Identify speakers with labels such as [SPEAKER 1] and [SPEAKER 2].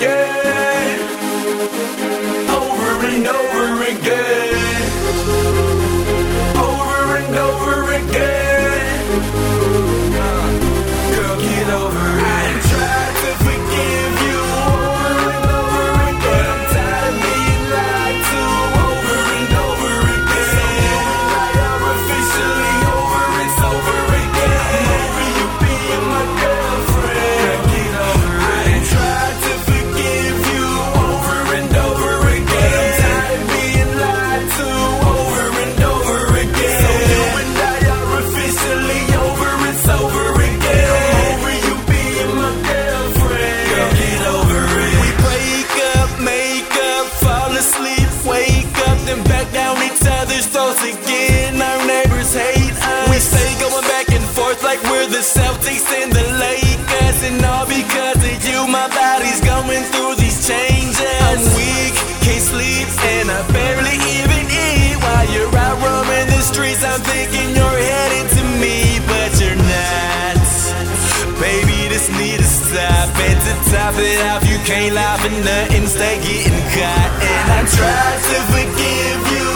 [SPEAKER 1] yeah. like we're the Celtics and the Lakers. And all because of you, my body's going through these changes. I'm weak, can't sleep, and I barely even eat. While you're out roaming the streets, I'm thinking you're heading to me, but you're not. Baby, this need to stop. And to top it off, you can't laugh and nothing, stay getting caught. And I tried to forgive you.